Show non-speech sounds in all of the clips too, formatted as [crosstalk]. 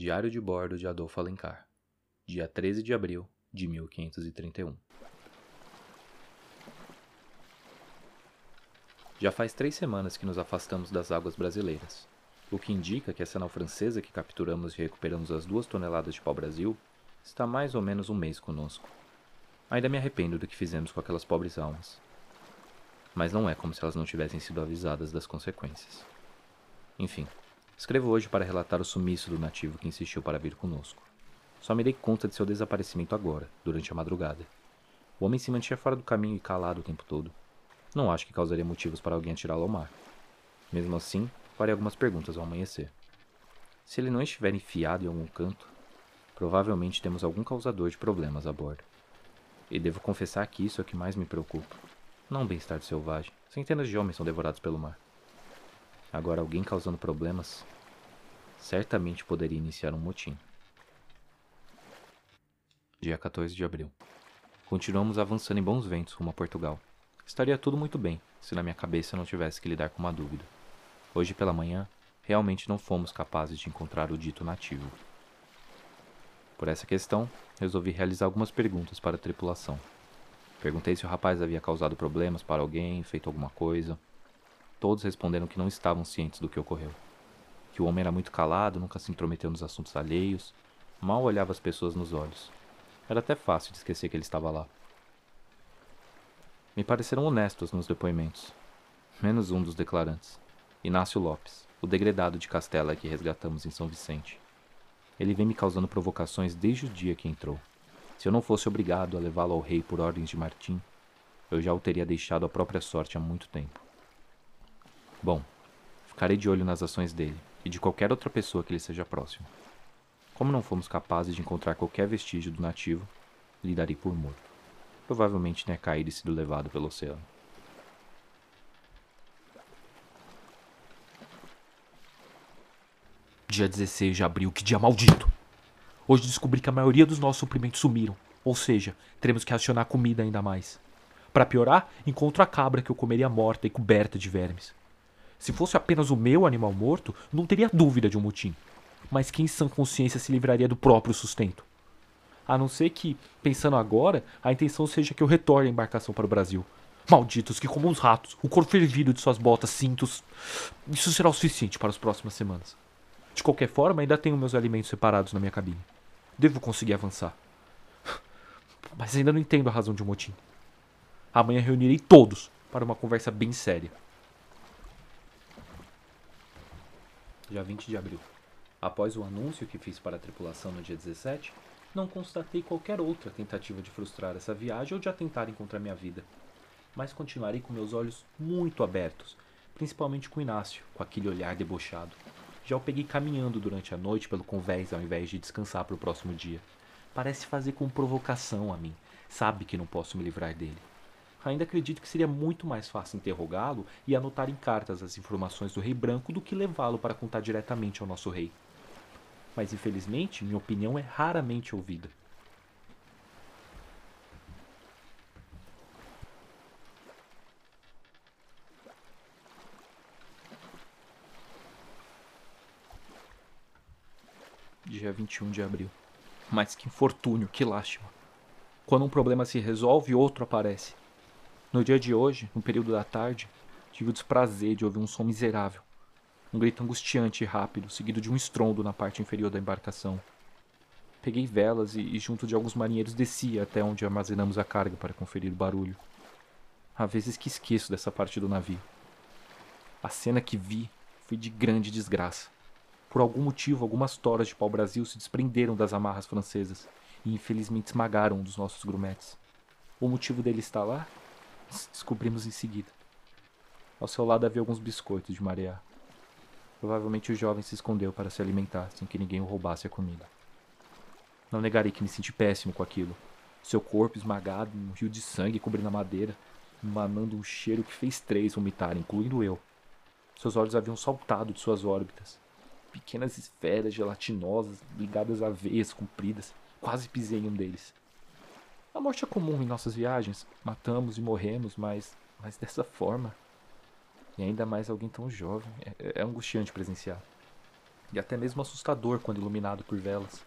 Diário de bordo de Adolfo Alencar, dia 13 de abril de 1531. Já faz três semanas que nos afastamos das águas brasileiras, o que indica que essa nau francesa que capturamos e recuperamos as duas toneladas de pau-brasil está mais ou menos um mês conosco. Ainda me arrependo do que fizemos com aquelas pobres almas. Mas não é como se elas não tivessem sido avisadas das consequências. Enfim, escrevo hoje para relatar o sumiço do nativo que insistiu para vir conosco. Só me dei conta de seu desaparecimento agora, durante a madrugada. O homem se mantinha fora do caminho e calado o tempo todo. Não acho que causaria motivos para alguém atirá-lo ao mar. Mesmo assim, farei algumas perguntas ao amanhecer. Se ele não estiver enfiado em algum canto, provavelmente temos algum causador de problemas a bordo. E devo confessar que isso é o que mais me preocupa. Não o bem-estar selvagem. Centenas de homens são devorados pelo mar. Agora, alguém causando problemas certamente poderia iniciar um motim. Dia 14 de abril. Continuamos avançando em bons ventos rumo a Portugal. Estaria tudo muito bem se na minha cabeça não tivesse que lidar com uma dúvida. Hoje pela manhã, realmente não fomos capazes de encontrar o dito nativo. Por essa questão, resolvi realizar algumas perguntas para a tripulação. Perguntei se o rapaz havia causado problemas para alguém, feito alguma coisa. Todos responderam que não estavam cientes do que ocorreu. Que o homem era muito calado, nunca se intrometeu nos assuntos alheios, mal olhava as pessoas nos olhos. Era até fácil de esquecer que ele estava lá. Me pareceram honestos nos depoimentos. Menos um dos declarantes. Inácio Lopes, o degredado de Castela que resgatamos em São Vicente. Ele vem me causando provocações desde o dia que entrou. Se eu não fosse obrigado a levá-lo ao rei por ordens de Martim, eu já o teria deixado à própria sorte há muito tempo. Bom, ficarei de olho nas ações dele e de qualquer outra pessoa que lhe seja próximo. Como não fomos capazes de encontrar qualquer vestígio do nativo, lhe darei por morto. Provavelmente tenha caído e sido levado pelo oceano. Dia 16 de abril, que dia maldito! Hoje descobri que a maioria dos nossos suprimentos sumiram, ou seja, teremos que racionar comida ainda mais. Para piorar, encontro a cabra que eu comeria morta e coberta de vermes. Se fosse apenas o meu animal morto, não teria dúvida de um motim. Mas quem em sã consciência se livraria do próprio sustento? A não ser que, pensando agora, a intenção seja que eu retorne a embarcação para o Brasil. Malditos, que como uns ratos, o couro fervido de suas botas, cintos. Isso será o suficiente para as próximas semanas. De qualquer forma, ainda tenho meus alimentos separados na minha cabine. Devo conseguir avançar. Mas ainda não entendo a razão de um motim. Amanhã reunirei todos para uma conversa bem séria. Dia 20 de abril. Após o anúncio que fiz para a tripulação no dia 17, não constatei qualquer outra tentativa de frustrar essa viagem ou de atentar contra minha vida. Mas continuarei com meus olhos muito abertos, principalmente com Inácio, com aquele olhar debochado. Já o peguei caminhando durante a noite pelo convés ao invés de descansar para o próximo dia. Parece fazer com provocação a mim. Sabe que não posso me livrar dele. Ainda acredito que seria muito mais fácil interrogá-lo e anotar em cartas as informações do Rei Branco do que levá-lo para contar diretamente ao nosso rei. Mas infelizmente, minha opinião é raramente ouvida. Dia 21 de abril. Mas que infortúnio, que lástima. Quando um problema se resolve, outro aparece. No dia de hoje, no período da tarde, tive o desprazer de ouvir um som miserável. Um grito angustiante e rápido, seguido de um estrondo na parte inferior da embarcação. Peguei velas e, e junto de alguns marinheiros, desci até onde armazenamos a carga para conferir o barulho. Há vezes que esqueço dessa parte do navio. A cena que vi foi de grande desgraça. Por algum motivo, algumas toras de pau-brasil se desprenderam das amarras francesas e infelizmente esmagaram um dos nossos grumetes. O motivo dele estar lá? Descobrimos em seguida. Ao seu lado havia alguns biscoitos de marear. Provavelmente o jovem se escondeu para se alimentar sem que ninguém o roubasse a comida. Não negarei que me senti péssimo com aquilo. Seu corpo esmagado, um rio de sangue cobrindo a madeira, emanando um cheiro que fez três vomitar, incluindo eu. Seus olhos haviam saltado de suas órbitas. Pequenas esferas gelatinosas ligadas a veias compridas. Quase pisei em um deles. A morte é comum em nossas viagens. Matamos e morremos, mas, mas dessa forma. E ainda mais alguém tão jovem. É, é angustiante presenciar. e até mesmo assustador quando iluminado por velas.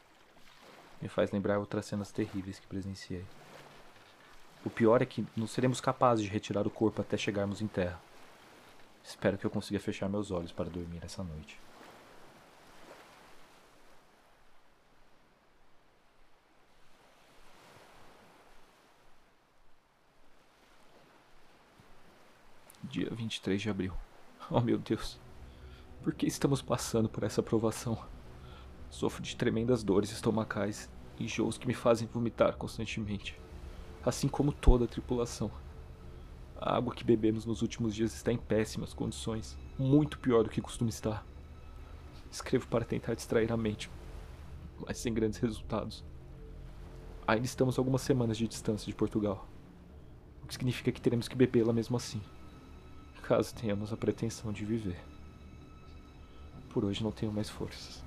Me faz lembrar outras cenas terríveis que presenciei. O pior é que não seremos capazes de retirar o corpo até chegarmos em terra. Espero que eu consiga fechar meus olhos para dormir essa noite. Dia 23 de abril. [laughs] Oh meu Deus. Por que estamos passando por essa provação? Sofro de tremendas dores estomacais, enjoos que me fazem vomitar constantemente, assim como toda a tripulação. A água que bebemos nos últimos dias está em péssimas condições, muito pior do que costuma estar. Escrevo para tentar distrair a mente, mas sem grandes resultados. Ainda estamos algumas semanas de distância de Portugal, o que significa que teremos que bebê-la mesmo assim, caso tenhamos a pretensão de viver. Por hoje não tenho mais forças.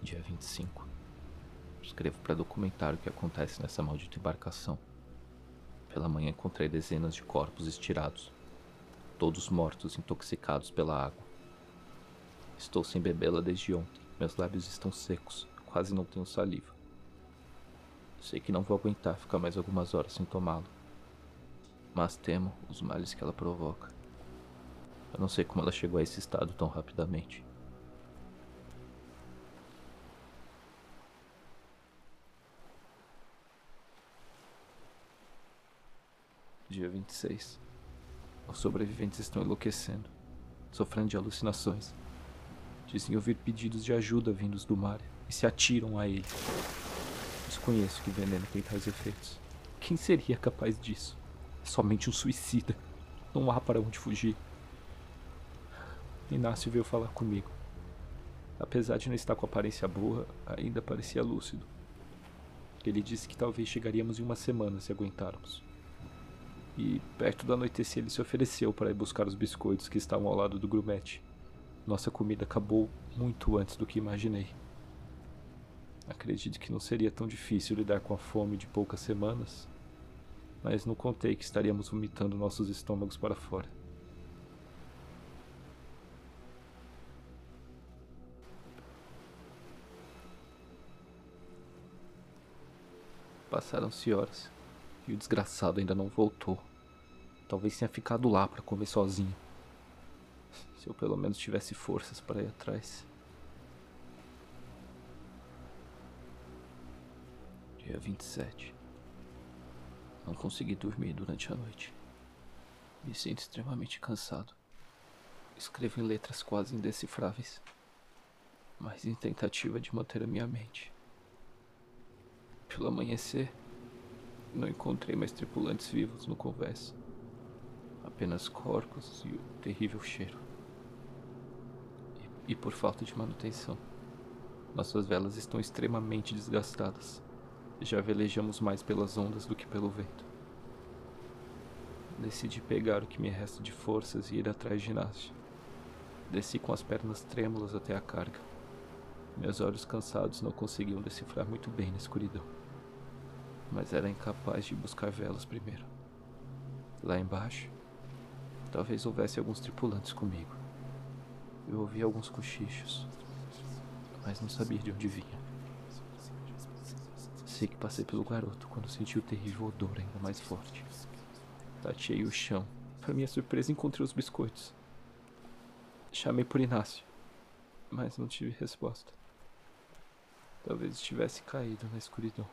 Dia 25. Escrevo para documentar o que acontece nessa maldita embarcação. Pela manhã encontrei dezenas de corpos estirados, todos mortos, intoxicados pela água. Estou sem bebê-la desde ontem. Meus lábios estão secos, quase não tenho saliva. Sei que não vou aguentar ficar mais algumas horas sem tomá-lo. Mas temo os males que ela provoca. Eu não sei como ela chegou a esse estado tão rapidamente. Dia 26. Os sobreviventes estão enlouquecendo, sofrendo de alucinações. Dizem ouvir pedidos de ajuda vindos do mar e se atiram a ele. Desconheço que veneno tem tais efeitos. Quem seria capaz disso? É somente um suicida. Não há para onde fugir. Inácio veio falar comigo. Apesar de não estar com aparência boa, ainda parecia lúcido. Ele disse que talvez chegaríamos em uma semana se aguentarmos. E perto do anoitecer ele se ofereceu para ir buscar os biscoitos que estavam ao lado do grumete. Nossa comida acabou muito antes do que imaginei. Acredito que não seria tão difícil lidar com a fome de poucas semanas, mas não contei que estaríamos vomitando nossos estômagos para fora. Passaram-se horas e o desgraçado ainda não voltou. Talvez tenha ficado lá para comer sozinho. Eu pelo menos tivesse forças para ir atrás. Dia 27. Não consegui dormir durante a noite. Me sinto extremamente cansado. Escrevo em letras quase indecifráveis, mas em tentativa de manter a minha mente. Pelo amanhecer, não encontrei mais tripulantes vivos no convés. Apenas corpos e o terrível cheiro. E, por falta de manutenção, nossas velas estão extremamente desgastadas. Já velejamos mais pelas ondas do que pelo vento. Decidi pegar o que me resta de forças e ir atrás de Inácio. Desci com as pernas trêmulas até a carga. Meus olhos cansados não conseguiam decifrar muito bem na escuridão. Mas era incapaz de buscar velas primeiro. Lá embaixo, talvez houvesse alguns tripulantes comigo. Eu ouvi alguns cochichos, mas não sabia de onde vinha. Sei que passei pelo garoto quando senti o terrível odor ainda mais forte. Tateei o chão. Para minha surpresa, encontrei os biscoitos. Chamei por Inácio, mas não tive resposta. Talvez estivesse caído na escuridão.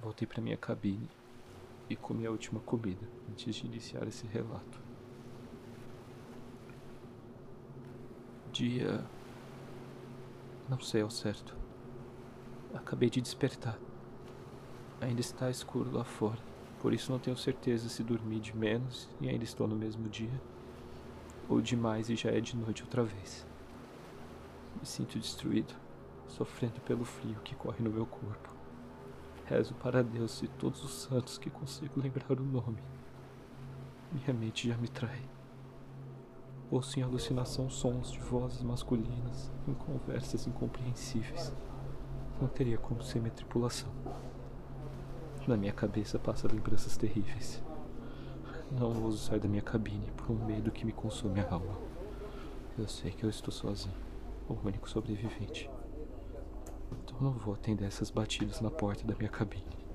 Voltei para minha cabine e comi a última comida antes de iniciar esse relato. Dia. Não sei ao certo. Acabei de despertar. Ainda está escuro lá fora, por isso não tenho certeza se dormi de menos e ainda estou no mesmo dia, ou de mais e já é de noite outra vez. Me sinto destruído, sofrendo pelo frio que corre no meu corpo. Rezo para Deus e todos os santos que consigo lembrar o nome. Minha mente já me trai. Ouço em alucinação sons de vozes masculinas em conversas incompreensíveis. não teria como ser minha tripulação. Na minha cabeça passa lembranças terríveis. Não ouso sair da minha cabine por um medo que me consome a alma. Eu sei que eu estou sozinho, o único sobrevivente. Então não vou atender essas batidas na porta da minha cabine.